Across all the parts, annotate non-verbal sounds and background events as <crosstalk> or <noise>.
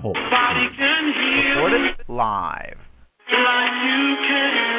Told. Body can heal Recorded live. like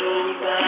nobody.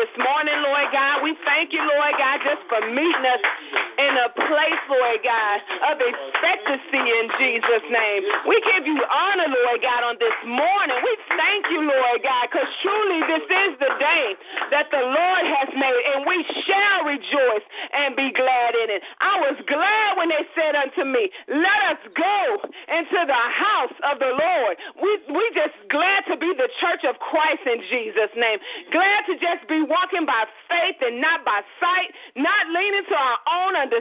this morning, Lord God. We thank you, Lord God, just for meeting us in a place, Lord God, of expectancy in Jesus' name. We give you honor, Lord God, on this morning. We thank you, Lord God, because truly this is the day that the Lord has made, and we shall rejoice and be glad in it. I was glad when they said unto me, Let us go into the house of the Lord. We we just glad to be the church of Christ in Jesus' name. Glad to just be walking by faith and not by sight, not leaning to our own understanding,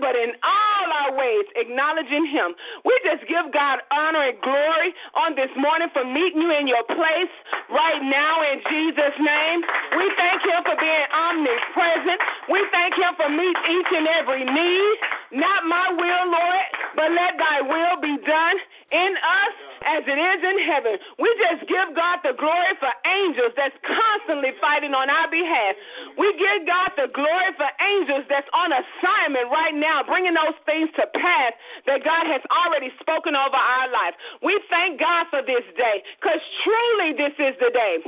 but in all our ways acknowledging Him. We just give God honor and glory on this morning for meeting you in your place right now in Jesus' name. We thank Him for being omnipresent. We thank Him for meeting each and every need. Not my will, Lord, but let thy will be done in us as it is in heaven. We just give God the glory for angels that's constantly fighting on our behalf. We give God the glory for angels that's on assignment right now, bringing those things to pass that God has already spoken over our life. We thank God for this day because truly this is the day.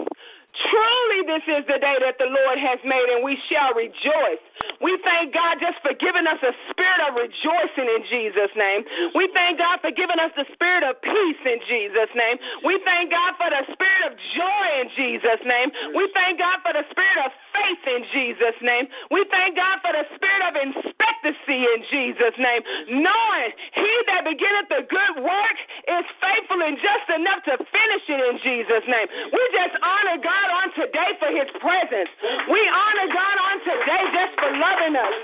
Truly, this is the day that the Lord has made, and we shall rejoice. We thank God just for giving us a spirit of rejoicing in Jesus' name. We thank God for giving us the spirit of peace in Jesus' name. We thank God for the spirit of joy in Jesus' name. We thank God for the spirit of faith in Jesus' name. We thank God for the spirit of expectancy in Jesus' name, knowing He that beginneth the good work is faithful and just enough to finish it in Jesus' name. We just honor God God on today for his presence. We honor God on today just for loving us.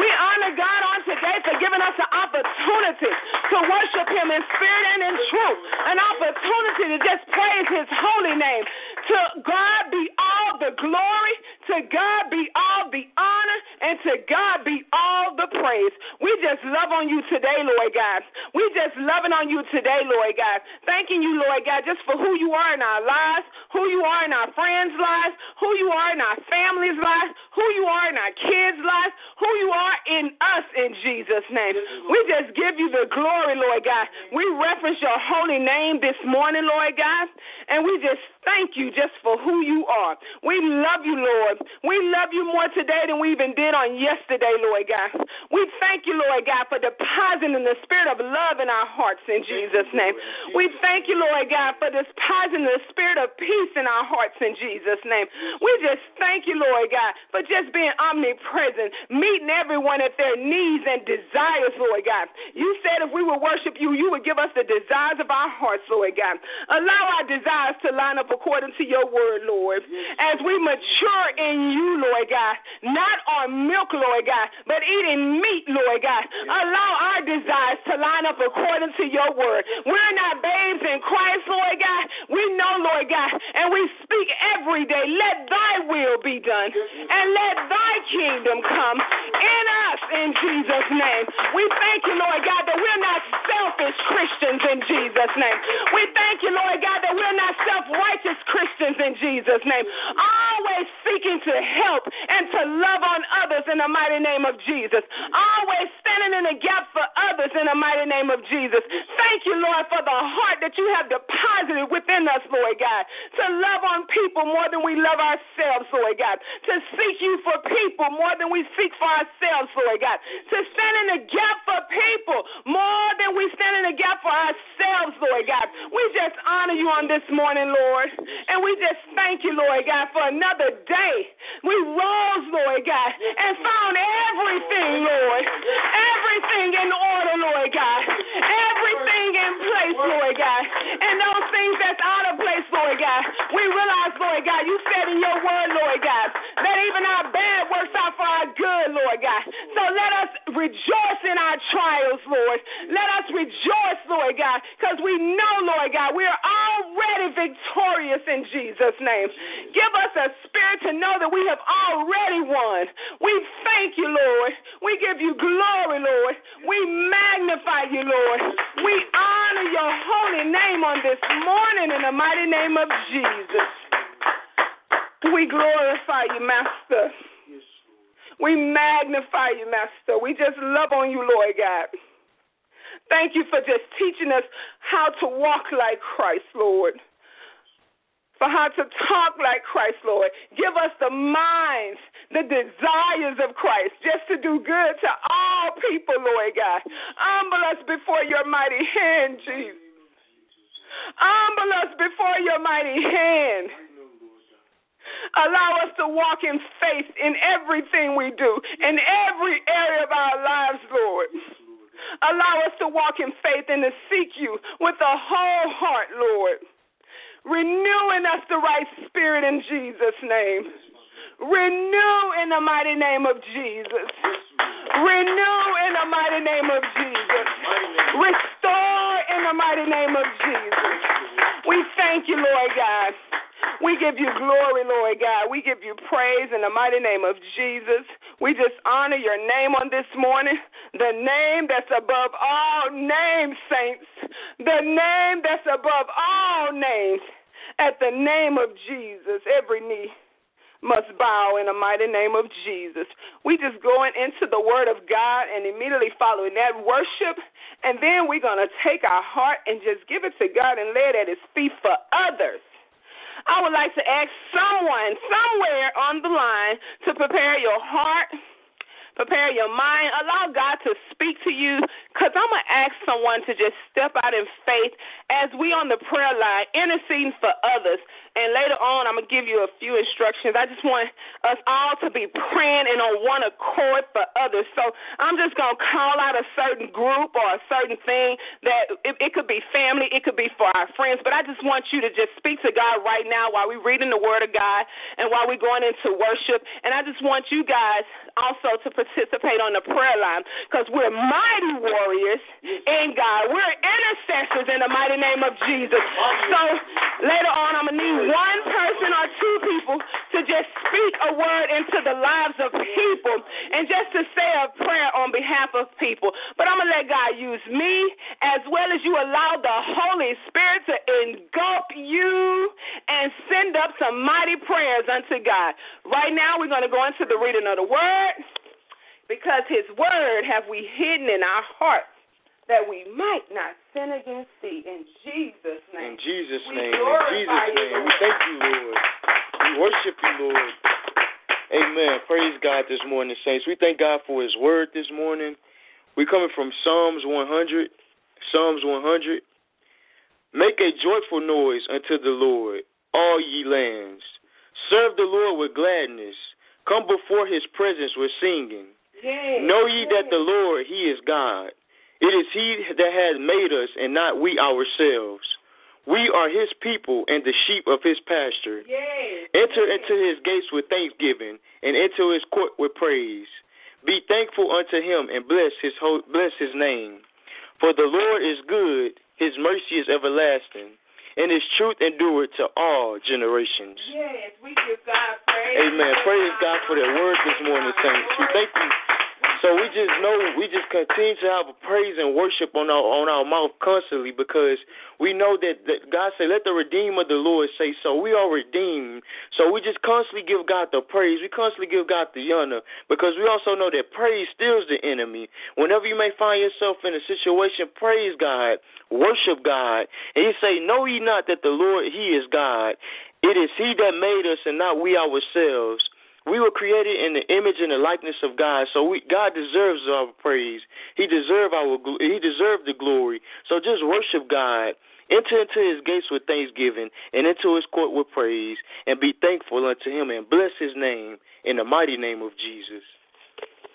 We honor God on today for giving us an opportunity to worship him in spirit and in truth. An opportunity to just praise his holy name. To God be all the glory, to God be all the honor, and to God be all the praise. We just love on you today, Lord God. We just loving on you today, Lord God. Thanking you, Lord God, just for who you are in our lives, who you are in our friends' lives, who you are in our families' lives, who you are in our kids' lives, who you are in us in Jesus' name. We just give you the glory, Lord God. We reference your holy name this morning, Lord God, and we just thank you just for who you are. We love you, Lord. We love you more today than we even did on yesterday, Lord God. We thank you, Lord God, for depositing the spirit of love in our hearts in Jesus' name. We thank you, Lord God, for depositing the spirit of peace in our hearts in Jesus' name. We just thank you, Lord God, for just being omnipresent, meeting everyone at their needs and desires, Lord God. You said if we would worship you, you would give us the desires of our hearts, Lord God. Allow our desires to line up according to your word, Lord. As we mature in you, Lord God, not on milk, Lord God, but eating meat, Lord God. Allow our desires to line up according to your word. We're not babes in Christ, Lord God. We know, Lord God, and we speak every day, let thy will be done and let thy kingdom come in us in Jesus' name. We thank you, Lord God, that we're not selfish Christians in Jesus' name. We thank you, Lord God, that we're not self righteous Christians in Jesus' name, always seeking to help and to love on others in the mighty name of Jesus, always standing in the gap for others in the mighty name of Jesus. Thank you, Lord, for the heart that you have deposited within us, Lord God, to love on people more than we love ourselves, Lord God, to seek you for people more than we seek for ourselves, Lord God, to stand in the gap for people more than we stand in the gap for ourselves, Lord God. We just honor you on this morning, Lord. And we just thank you, Lord God, for another day. We rose, Lord God, and found everything, Lord. Everything in order, Lord God. Everything in place, Lord God. And those things that's out of place, Lord God. We realize, Lord God, you said in your word, Lord God, that even our bad works out for our good, Lord us rejoice in our trials, Lord. Let us rejoice, Lord God, because we know, Lord God, we are already victorious in Jesus' name. Give us a spirit to know that we have already won. We thank you, Lord. We give you glory, Lord. We magnify you, Lord. We honor your holy name on this morning in the mighty name of Jesus. We glorify you, Master. We magnify you, Master. We just love on you, Lord God. Thank you for just teaching us how to walk like Christ, Lord. for how to talk like Christ, Lord. Give us the minds, the desires of Christ, just to do good to all people, Lord God. Humble us before your mighty hand, Jesus. Humble us before your mighty hand. Allow us to walk in faith in everything we do, in every area of our lives, Lord. Allow us to walk in faith and to seek you with a whole heart, Lord. Renewing us the right spirit in Jesus' name. Renew in the mighty name of Jesus. Renew in the mighty name of Jesus. Restore in the mighty name of Jesus. We thank you, Lord God. We give you glory, Lord God. We give you praise in the mighty name of Jesus. We just honor your name on this morning, the name that's above all names, saints, the name that's above all names. At the name of Jesus, every knee must bow in the mighty name of Jesus. We just going into the Word of God and immediately following that worship, and then we're going to take our heart and just give it to God and lay it at His feet for others. I would like to ask someone somewhere on the line to prepare your heart prepare your mind, allow God to speak to you. Because I'm going to ask someone to just step out in faith as we on the prayer line, interceding for others. And later on, I'm going to give you a few instructions. I just want us all to be praying and on one accord for others. So I'm just going to call out a certain group or a certain thing that it, it could be family, it could be for our friends. But I just want you to just speak to God right now while we're reading the Word of God and while we're going into worship. And I just want you guys also to participate on the prayer line because we're mighty warriors in God. We're intercessors in the mighty name of Jesus. So later on, I'm going to need one person or two people to just speak a word into the lives of people and just to say a prayer on behalf of people. But I'm going to let God use me as well as you allow the Holy Spirit to engulf you and send up some mighty prayers unto God. Right now, we're going to go into the reading of the word because his word have we hidden in our hearts that we might not sin against thee. In Jesus' name. In Jesus' name. In Jesus' you, name. We thank you, Lord. We worship you, Lord. Amen. Praise God this morning, saints. We thank God for his word this morning. We're coming from Psalms 100. Psalms 100. Make a joyful noise unto the Lord, all ye lands. Serve the Lord with gladness. Come before his presence with singing. Know ye that the Lord, He is God. It is He that has made us, and not we ourselves. We are His people and the sheep of His pasture. Yes. Enter into His gates with thanksgiving, and into His court with praise. Be thankful unto Him, and bless His ho- bless His name. For the Lord is good; His mercy is everlasting, and His truth endureth to all generations. Yes, we give God praise. Amen. Praise God for that word this morning, saints. We thank you. So we just know we just continue to have a praise and worship on our on our mouth constantly because we know that, that God said, Let the redeemer of the Lord say so. We are redeemed. So we just constantly give God the praise. We constantly give God the honor because we also know that praise steals the enemy. Whenever you may find yourself in a situation, praise God, worship God. And he say, Know ye not that the Lord he is God. It is he that made us and not we ourselves. We were created in the image and the likeness of God, so we, God deserves our praise. He deserve our He deserved the glory. So just worship God. Enter into His gates with thanksgiving and into His court with praise, and be thankful unto Him and bless His name in the mighty name of Jesus.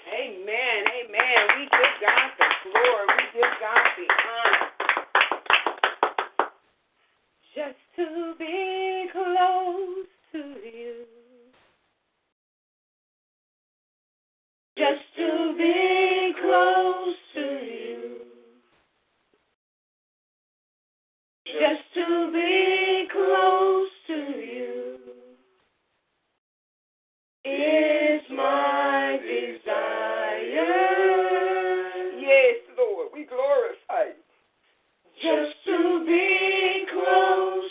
Amen. Amen. We give God the glory. We give God the honor. Just to be close to you. Just to be close to you. Just to be close to you is my desire. Yes, Lord, we glorify you. Just to be close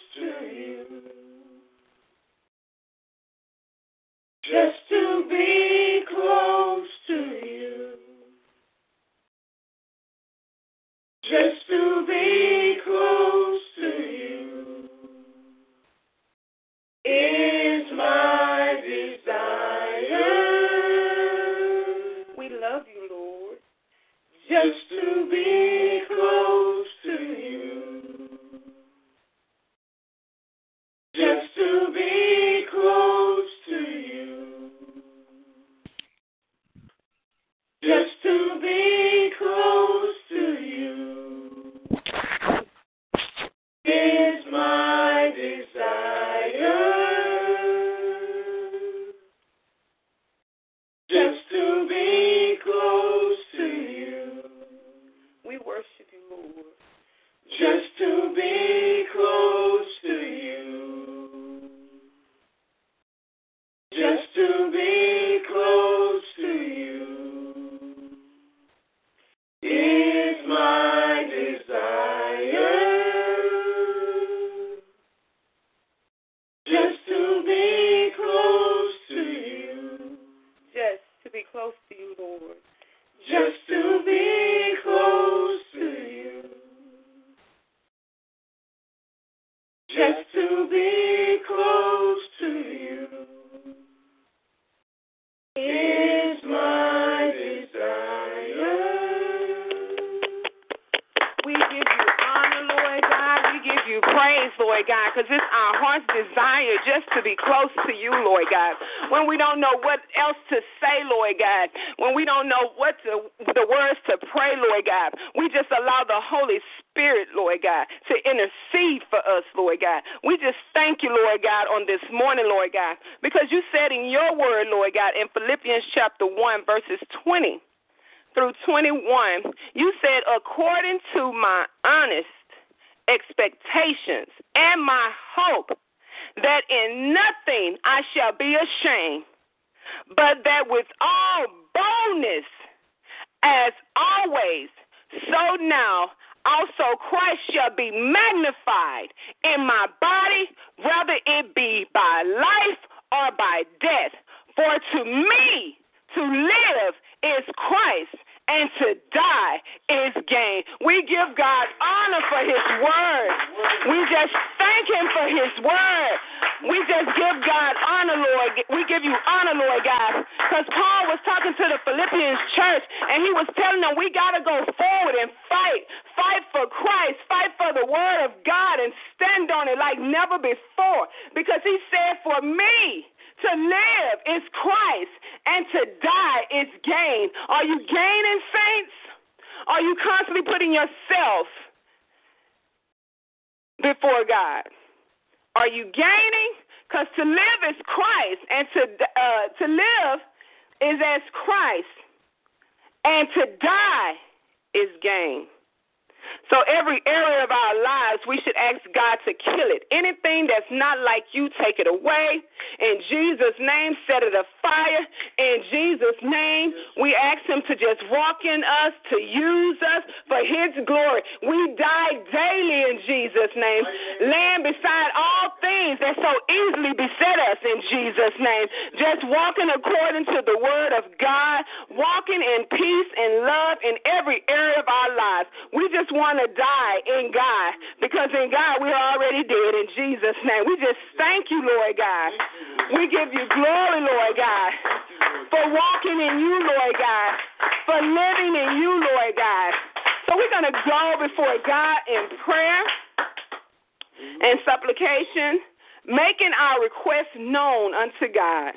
don't know what else to say, Lord God, when we don't know what to, the words to pray, Lord God, we just allow the Holy Spirit, Lord God, to intercede for us, Lord God. We just thank you, Lord God, on this morning, Lord God, because you said in your word, Lord God, in Philippians chapter 1, verses 20 through 21, you said, according to my honest expectations and my hope, that in nothing I shall be ashamed, but that with all boldness, as always, so now also Christ shall be magnified in my body, whether it be by life or by death. For to me, to live is Christ, and to die is gain. We give God honor for His word. We just thank Him for His word. We just give God honor, Lord. We give you honor, Lord God. Because Paul was talking to the Philippians church, and he was telling them we got to go forward and fight. Fight for Christ. Fight for the word of God and stand on it like never before. Because he said, For me, to live is Christ, and to die is gain. Are you gaining, saints? Are you constantly putting yourself before God? Are you gaining? Because to live is Christ, and to uh, to live is as Christ, and to die is gain. So every area of our lives, we should ask God to kill it. Anything that's not like you, take it away. In Jesus' name, set it afire. In Jesus' name, we ask Him to just walk in us, to use us for His glory. We die daily in Jesus' name, laying beside all things that so easily beset us in Jesus' name. Just walking according to the Word of God, walking in peace and love in every area of our lives. We just want to die in God because in God we're already dead in Jesus' name. We just thank you, Lord God. We give you glory, Lord God, for walking in you, Lord God, for living in you, Lord God. So we're going to go before God in prayer and supplication, making our requests known unto God.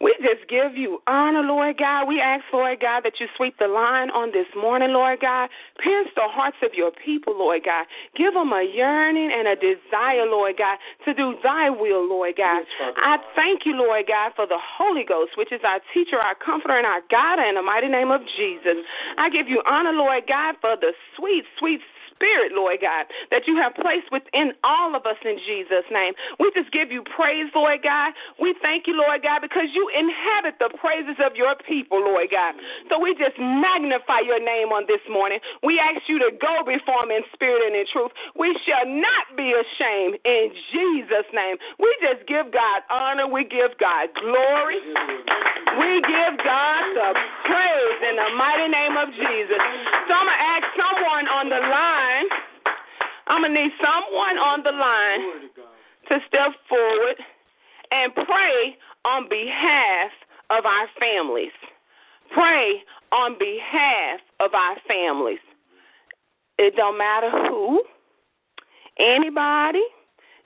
We just give you honor, Lord God. We ask, Lord God, that you sweep the line on this morning, Lord God. Pierce the hearts of your people, Lord God. Give them a yearning and a desire, Lord God, to do thy will, Lord God. I thank you, Lord God, for the Holy Ghost, which is our teacher, our comforter, and our God, in the mighty name of Jesus. I give you honor, Lord God, for the sweet, sweet spirit, Lord God, that you have placed within all of us in Jesus' name. We just give you praise, Lord God. We thank you, Lord God, because you inhabit the praises of your people, Lord God. So we just magnify your name on this morning. We ask you to go before me in spirit and in truth. We shall not be ashamed in Jesus' name. We just give God honor. We give God glory. We give God the praise in the mighty name of Jesus. So I'm going to ask someone on the line. I'm going to need someone on the line to step forward and pray on behalf of our families. Pray on behalf of our families. It don't matter who, anybody.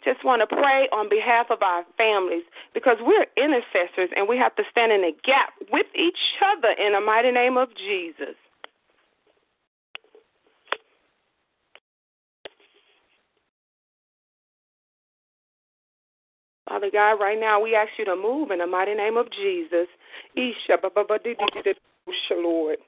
Just want to pray on behalf of our families because we're intercessors and we have to stand in a gap with each other in the mighty name of Jesus. Father God, right now we ask you to move in the mighty name of Jesus. Lord.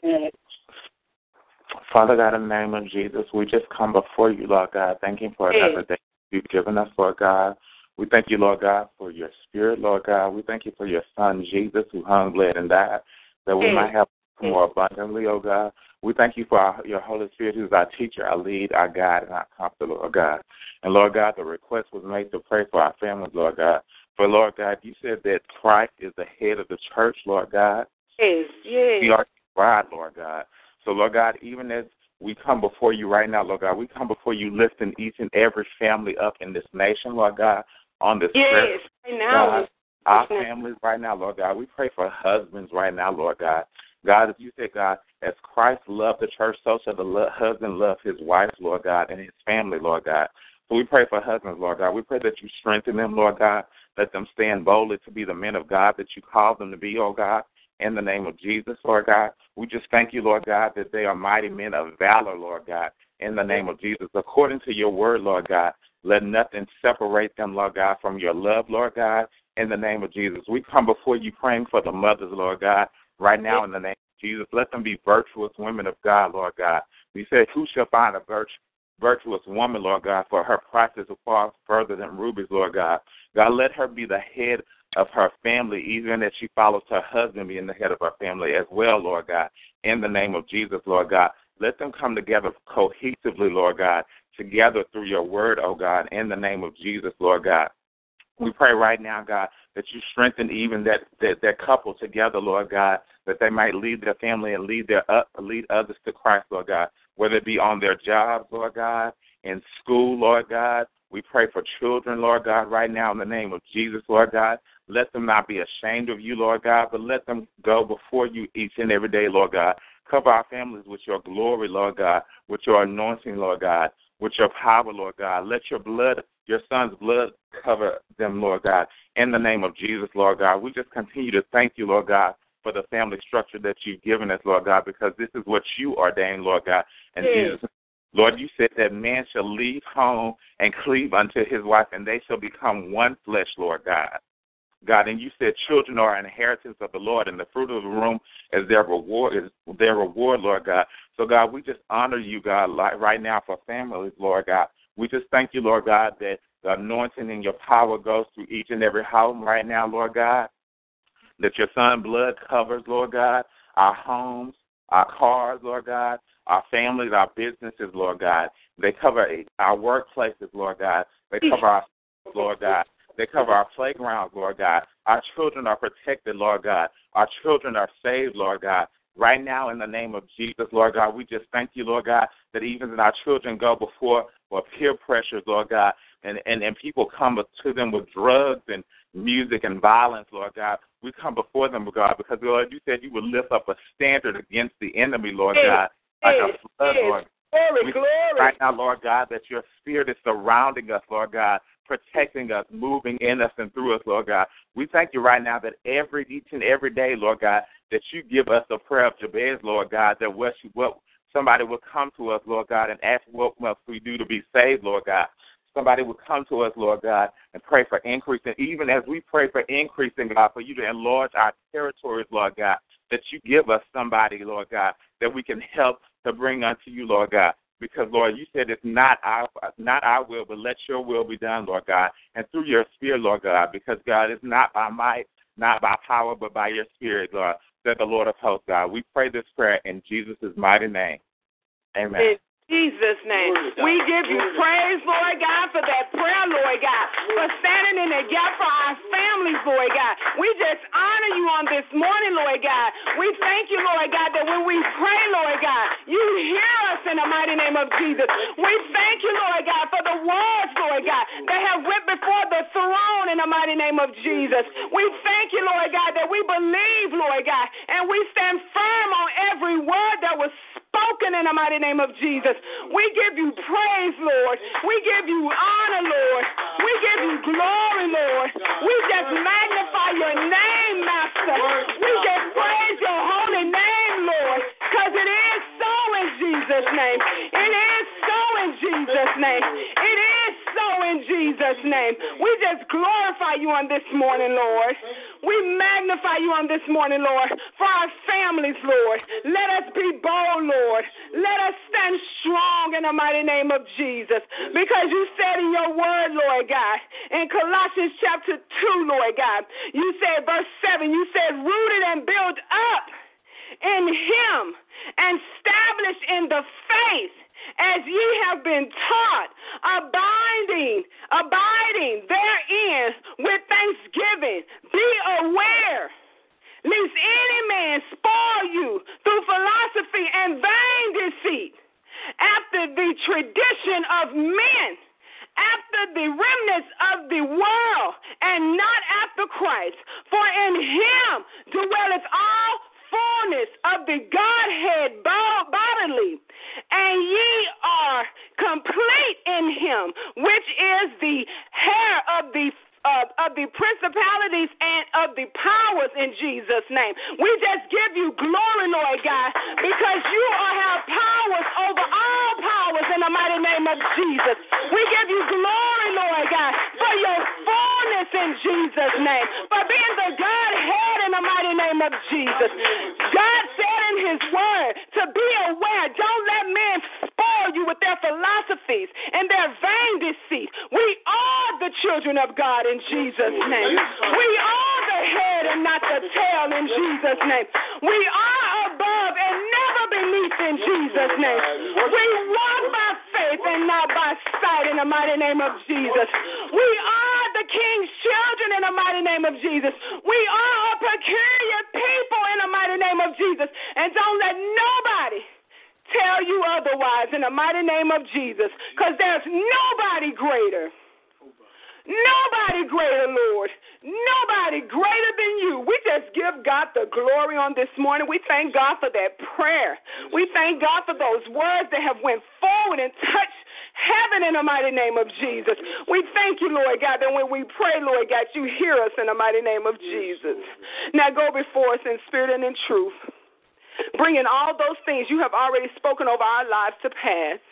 Father God, in the name of Jesus, we just come before you, Lord God, thanking for another day you've given us, Lord God. We thank you, Lord God, for your spirit, Lord God. We thank you for your son, Jesus, who hung, bled, and died, that we might have more abundantly, oh God. We thank you for our, your Holy Spirit, who's our teacher, our lead, our guide, and our comforter, Lord God. And Lord God, the request was made to pray for our families, Lord God. For Lord God, you said that Christ is the head of the church, Lord God. Yes, yes. We are bride, Lord God. So, Lord God, even as we come before you right now, Lord God. We come before you lifting each and every family up in this nation, Lord God, on this yes, prayer. right now. God, our families right now, Lord God. We pray for husbands right now, Lord God. God, as you said, God, as Christ loved the church, so shall the husband love his wife, Lord God, and his family, Lord God. So we pray for husbands, Lord God. We pray that you strengthen them, Lord God. Let them stand boldly to be the men of God that you called them to be, oh God. In the name of Jesus, Lord God. We just thank you, Lord God, that they are mighty men of valor, Lord God. In the name of Jesus, according to your word, Lord God, let nothing separate them, Lord God, from your love, Lord God. In the name of Jesus, we come before you praying for the mothers, Lord God, right now in the name of Jesus. Let them be virtuous women of God, Lord God. We said, Who shall find a virtue? virtuous woman, Lord God, for her practice far further than rubies, Lord God. God, let her be the head of her family, even as she follows her husband being the head of her family as well, Lord God. In the name of Jesus, Lord God. Let them come together cohesively, Lord God, together through your word, oh God, in the name of Jesus, Lord God. We pray right now, God, that you strengthen even that, that that couple together, Lord God, that they might lead their family and lead their uh, lead others to Christ, Lord God whether it be on their jobs, Lord God, in school, Lord God. We pray for children, Lord God, right now in the name of Jesus, Lord God. Let them not be ashamed of you, Lord God, but let them go before you each and every day, Lord God. Cover our families with your glory, Lord God, with your anointing, Lord God, with your power, Lord God. Let your blood, your son's blood, cover them, Lord God. In the name of Jesus, Lord God, we just continue to thank you, Lord God, for the family structure that you've given us, Lord God, because this is what you ordained, Lord God. And Yes. Jesus, Lord, you said that man shall leave home and cleave unto his wife, and they shall become one flesh, Lord God. God, and you said children are an inheritance of the Lord, and the fruit of the womb is their reward. Is their reward, Lord God. So, God, we just honor you, God, like right now for families, Lord God. We just thank you, Lord God, that the anointing and your power goes through each and every home right now, Lord God. That your Son blood covers, Lord God, our homes, our cars, Lord God, our families, our businesses, Lord God. They cover our workplaces, Lord God. They cover our Lord God. They cover our playgrounds, Lord God. Our children are protected, Lord God. Our children are saved, Lord God. Right now, in the name of Jesus, Lord God, we just thank you, Lord God, that even our children go before for peer pressures, Lord God, and, and, and people come to them with drugs and music and violence, Lord God. We come before them, God, because, Lord, you said you would lift up a standard against the enemy, Lord Yes, God, like yes, a flood. Lord Glory, glory. right now, Lord God, that your spirit is surrounding us, Lord God, protecting us, moving in us and through us, Lord God. We thank you right now that every each and every day, Lord God, that you give us a prayer of Jabez, Lord God, that what you, what somebody will come to us, Lord God, and ask what must we do to be saved, Lord God. Somebody will come to us, Lord God, and pray for increase. And even as we pray for increase in God, for you to enlarge our territories, Lord God, that you give us somebody, Lord God, that we can help to bring unto you, Lord God. Because Lord, you said it's not our not our will, but let your will be done, Lord God, and through your spirit, Lord God. Because God, it's not by might, not by power, but by your spirit, Lord. that the Lord of hosts, God. We pray this prayer in Jesus' mighty name. Amen. Jesus' name. We give you praise, Lord God, for that prayer, Lord God, for standing in the gap for our families, Lord God. We just honor you on this morning, Lord God. We thank you, Lord God, that when we pray, Lord God, you hear us in the mighty name of Jesus. We thank you, Lord God, for the words, Lord God, that have went before the throne in the mighty name of Jesus. We thank you, Lord God, that we believe, Lord God, and we stand firm on every word that was spoken in the mighty name of Jesus. We give you praise, Lord. We give you honor, Lord. We give you glory, Lord. We just magnify your name, Master. We just praise your holy name, Lord, because it is so in Jesus' name. It is so in Jesus' name. It is in Jesus' name. We just glorify you on this morning, Lord. We magnify you on this morning, Lord, for our families, Lord. Let us be bold, Lord. Let us stand strong in the mighty name of Jesus. Because you said in your word, Lord God, in Colossians chapter 2, Lord God, you said, verse 7, you said, rooted and built up in Him and established in the faith as ye have been taught, abiding, abiding therein with thanksgiving. Be aware, lest any man spoil you through philosophy and vain deceit, after the tradition of men, after the remnants of the world, and not after Christ. For in him dwelleth all fullness of the Godhead bodily, and ye are complete in him, which is the hair of the of, of the principalities and of the powers in Jesus' name. We just give you glory, Lord God, because you are have powers over all in the mighty name of Jesus. We give you glory, Lord God, for your fullness in Jesus' name, for being the Godhead in the mighty name of Jesus. God said in his word to be aware, don't let men spoil you with their philosophies and their vain deceit. We are the children of God in Jesus' name. We are the head and not the tail in Jesus' name. We are above and never beneath in Jesus' name. We walk by faith and not by sight in the mighty name of Jesus. We are the King's children in the mighty name of Jesus. We are a peculiar people in the mighty name of Jesus. And don't let nobody tell you otherwise in the mighty name of Jesus, because there's nobody greater. Nobody greater, Lord. Nobody greater than you. We just give God the glory on this morning. We thank God for that prayer. We thank God for those words that have went forward and touched heaven in the mighty name of Jesus. We thank you, Lord God, that when we pray, Lord God, you hear us in the mighty name of Jesus. Now go before us in spirit and in truth, bringing all those things you have already spoken over our lives to pass,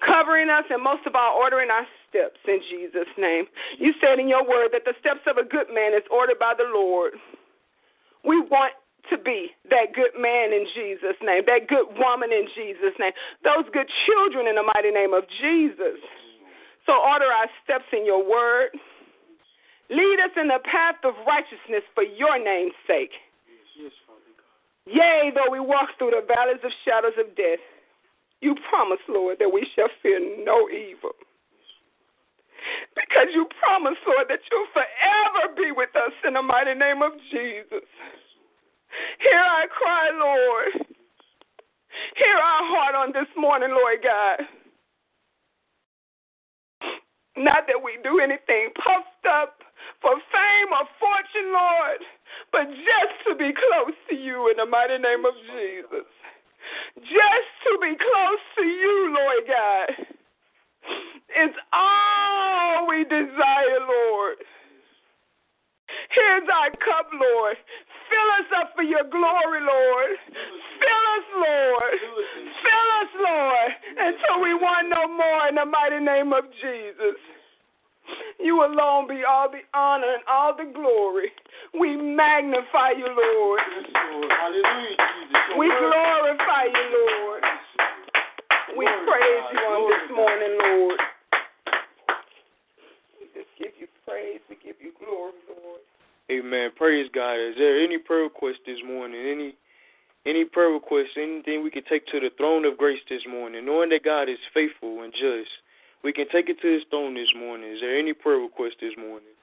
covering us and most of all, ordering our steps in Jesus' name. You said in your word that the steps of a good man is ordered by the Lord. We want to be that good man in Jesus' name, that good woman in Jesus' name, those good children in the mighty name of Jesus. So order our steps in your word. Lead us in the path of righteousness for your name's sake. Yea, though we walk through the valleys of shadows of death, you promise, Lord, that we shall fear no evil. Because you promise, Lord, that you'll forever be with us in the mighty name of Jesus. Hear our cry, Lord. Hear our heart on this morning, Lord God. Not that we do anything puffed up for fame or fortune, Lord, but just to be close to you in the mighty name of Jesus. Just to be close to you, Lord God. It's all we desire, Lord. Here's our cup, Lord. Fill us up for your glory, Lord. Fill us, Lord. Fill us, Lord, until we want no more in the mighty name of Jesus. You alone be all the honor and all the glory. We magnify you, Lord. We glorify you, Lord. We praise you on this morning, Lord. We just give you praise. We give you glory, Lord. Amen. Praise God. Is there any prayer request this morning? Any any prayer request, anything we can take to the throne of grace this morning, knowing that God is faithful and just. We can take it to his throne this morning. Is there any prayer request this morning?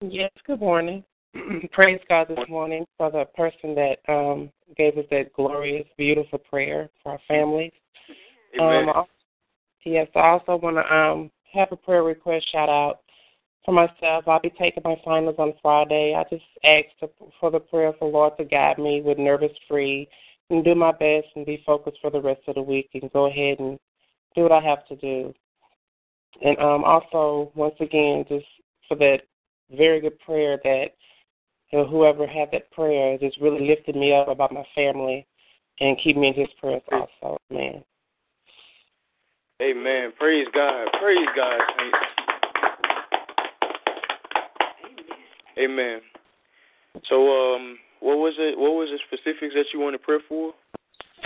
Yes, good morning. <clears throat> Praise God this morning for the person that um, gave us that glorious, beautiful prayer for our families. Amen. Um, yes, I also want to um, have a prayer request shout out for myself. I'll be taking my finals on Friday. I just asked for the prayer the Lord to guide me with nervous free and do my best and be focused for the rest of the week and go ahead and do what I have to do. And um, also, once again, just for that very good prayer that you know, whoever had that prayer just really lifted me up about my family and keep me in his prayers also, man. Amen. Praise God. Praise God. Amen. So, um, what was it? What was the specifics that you want to pray for?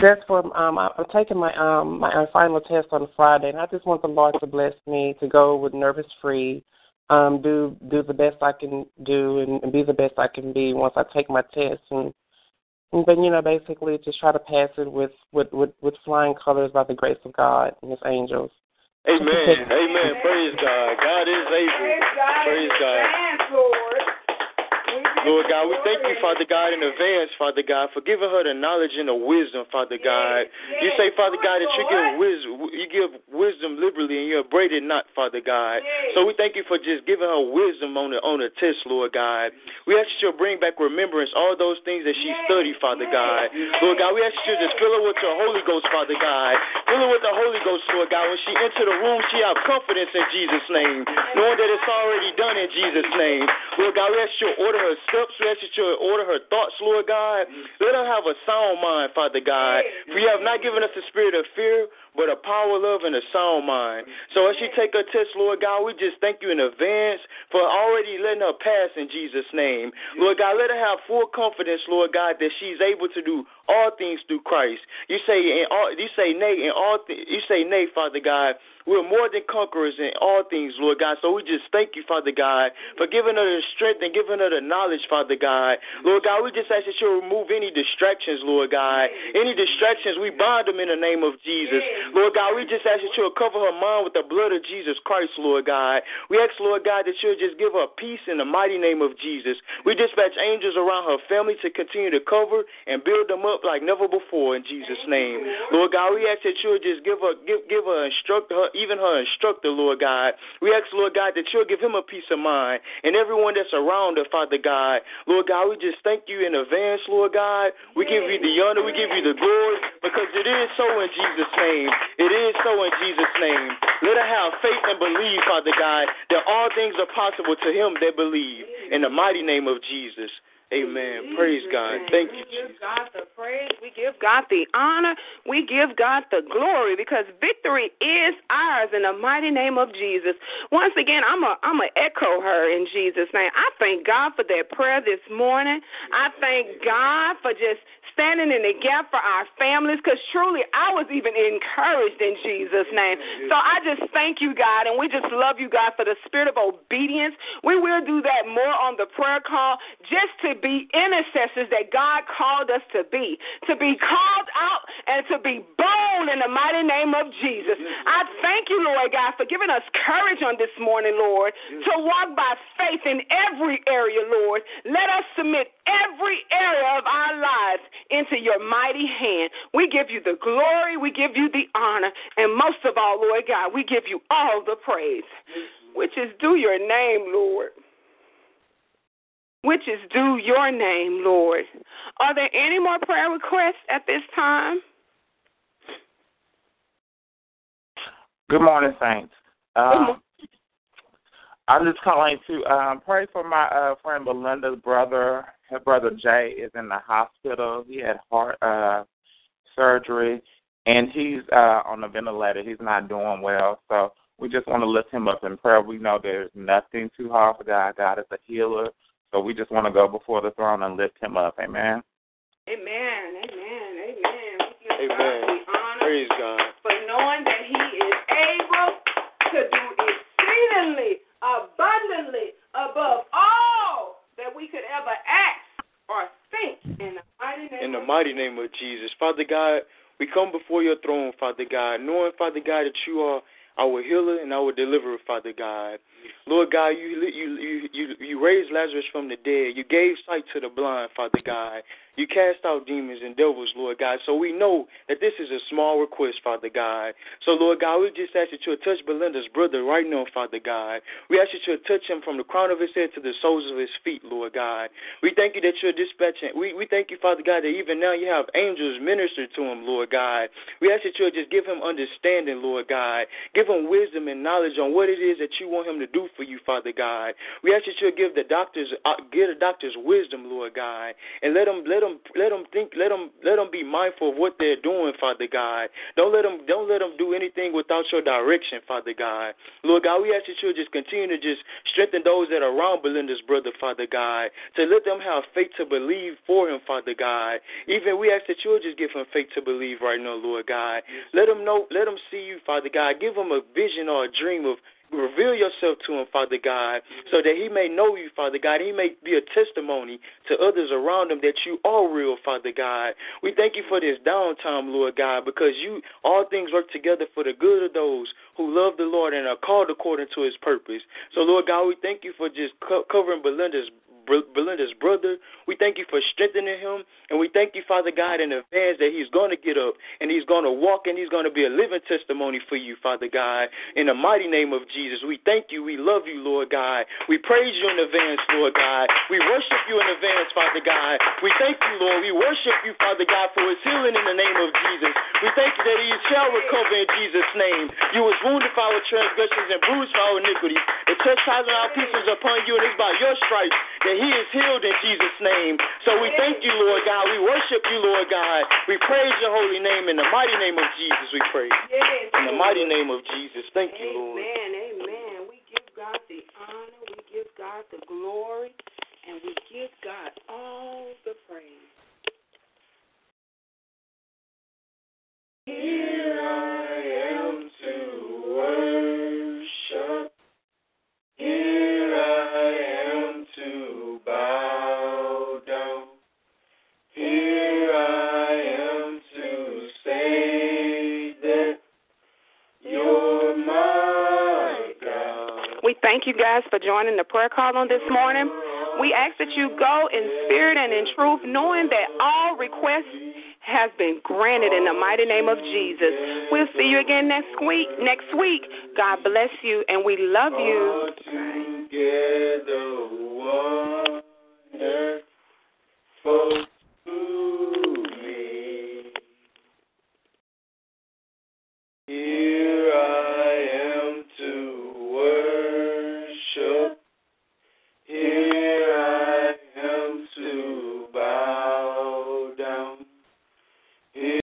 Just for um, I'm taking my um my final test on Friday, and I just want the Lord to bless me to go with nervous free, um, do do the best I can do, and, and be the best I can be once I take my test, and and then you know basically just try to pass it with with with, with flying colors by the grace of God and His angels. Amen. Amen. Praise God. God is able. Praise God. Praise in God. Lord. We give Lord Lord God, we thank you, Father God, in advance, Father God, for giving her the knowledge and the wisdom, Father God. You say, Father God, that you give wisdom, you give wisdom liberally, and you upbraid it not, Father God. So we thank you for just giving her wisdom on the on the test, Lord God. We ask you to bring back remembrance all those things that she studied, Father God. Lord God, we ask you to just fill her with your Holy Ghost, Father God. Fill her with the Holy Ghost, Lord God. When she enter the room, she have confidence in Jesus' name, knowing that it's already done in Jesus' name. Lord God, we ask you to order her ask you to order her thoughts, Lord God. Let her have a sound mind, Father God. For you have not given us the spirit of fear, but a power, love, and a sound mind. So as she take her test, Lord God, we just thank you in advance for already letting her pass in Jesus' name. Lord God, let her have full confidence, Lord God, that she's able to do all things through Christ. You say in all, you say nay in all, th- you say nay, Father God. We're more than conquerors in all things, Lord God. So we just thank you, Father God, for giving her the strength and giving her the knowledge, Father God. Lord God, we just ask that you remove any distractions, Lord God. Any distractions, we bind them in the name of Jesus. Lord God, we just ask that you'll cover her mind with the blood of Jesus Christ, Lord God. We ask, Lord God, that you'll just give her peace in the mighty name of Jesus. We dispatch angels around her family to continue to cover and build them up like never before in Jesus' name. Lord God, we ask that you'll just give her give give her instruct her even her instructor, Lord God. We ask, Lord God, that you'll give him a peace of mind and everyone that's around her, Father God. Lord God, we just thank you in advance, Lord God. We give you the honor, we give you the glory, because it is so in Jesus' name. It is so in Jesus' name. Let her have faith and believe, Father God, that all things are possible to him that believe. In the mighty name of Jesus. Amen. Praise God. Thank you, We give Jesus. God the praise. We give God the honor. We give God the glory because victory is ours in the mighty name of Jesus. Once again, I'm a I'm a echo her in Jesus' name. I thank God for that prayer this morning. I thank God for just standing in the gap for our families because truly I was even encouraged in Jesus' name. So I just thank you, God, and we just love you, God, for the spirit of obedience. We will do that more on the prayer call just to be intercessors that God called us to be, to be called out and to be bold in the mighty name of Jesus. I thank you, Lord God, for giving us courage on this morning, Lord, to walk by faith in every area, Lord. Let us submit every area of our lives into your mighty hand. We give you the glory, we give you the honor, and most of all, Lord God, we give you all the praise, which is due your name, Lord. Which is due your name, Lord. Are there any more prayer requests at this time? Good morning, Saints. Good Um, I'm just calling to um, pray for my uh, friend Belinda's brother. Her brother Jay is in the hospital. He had heart uh, surgery, and he's uh, on a ventilator. He's not doing well, so we just want to lift him up in prayer. We know there's nothing too hard for God. God is a healer, so we just want to go before the throne and lift him up. Amen. Amen, amen, amen. Amen. God Praise God. for knowing that He is able to do exceedingly, abundantly, above all that we could ever ask or think in the mighty name In the mighty name of Jesus. Father God, we come before your throne, Father God, knowing, Father God, that you are our healer and our deliverer, Father God. Lord God, you you you you you raised Lazarus from the dead. You gave sight to the blind, Father God. You cast out demons and devils, Lord God. So we know that this is a small request, Father God. So, Lord God, we just ask that you'll touch Belinda's brother right now, Father God. We ask that you'll touch him from the crown of his head to the soles of his feet, Lord God. We thank you that you're dispatching. We, we thank you, Father God, that even now you have angels minister to him, Lord God. We ask that you'll just give him understanding, Lord God. Give him wisdom and knowledge on what it is that you want him to do for you, Father God. We ask that you'll give the doctors, uh, give the doctors wisdom, Lord God, and let them let them let them think, let them let them be mindful of what they're doing, Father God. Don't let them don't let them do anything without your direction, Father God. Lord God, we ask that you'll just continue to just strengthen those that are around Belinda's brother, Father God, to let them have faith to believe for him, Father God. Even we ask that you'll just give him faith to believe right now, Lord God. Let him know, let him see you, Father God. Give him a vision or a dream of Reveal yourself to him, Father God, so that he may know you, Father God. He may be a testimony to others around him that you are real, Father God. We thank you for this downtime, Lord God, because you all things work together for the good of those who love the Lord and are called according to his purpose. So, Lord God, we thank you for just co- covering Belinda's Belinda's brother. We thank you for strengthening him. And we thank you, Father God, in advance that he's going to get up and he's going to walk and he's going to be a living testimony for you, Father God. In the mighty name of Jesus, we thank you. We love you, Lord God. We praise you in advance, Lord God. We worship you in advance, Father God. We thank you, Lord. We worship you, Father God, for his healing in the name of Jesus. We thank you that he shall recover in Jesus' name. You was wounded for our transgressions and bruised for our iniquities. The chastisement of our peace is upon you, and it's by your stripes that he is healed in Jesus' name. So we thank you, Lord God. We worship you, Lord God. We praise your holy name. In the mighty name of Jesus, we pray. In the mighty name of Jesus. Thank you, Lord. Amen. Amen. We give God the honor. We give God the glory. And we give God all the praise. Guys for joining the prayer call on this morning. We ask that you go in spirit and in truth, knowing that all requests has been granted in the mighty name of Jesus. We'll see you again next week. Next week. God bless you, and we love you.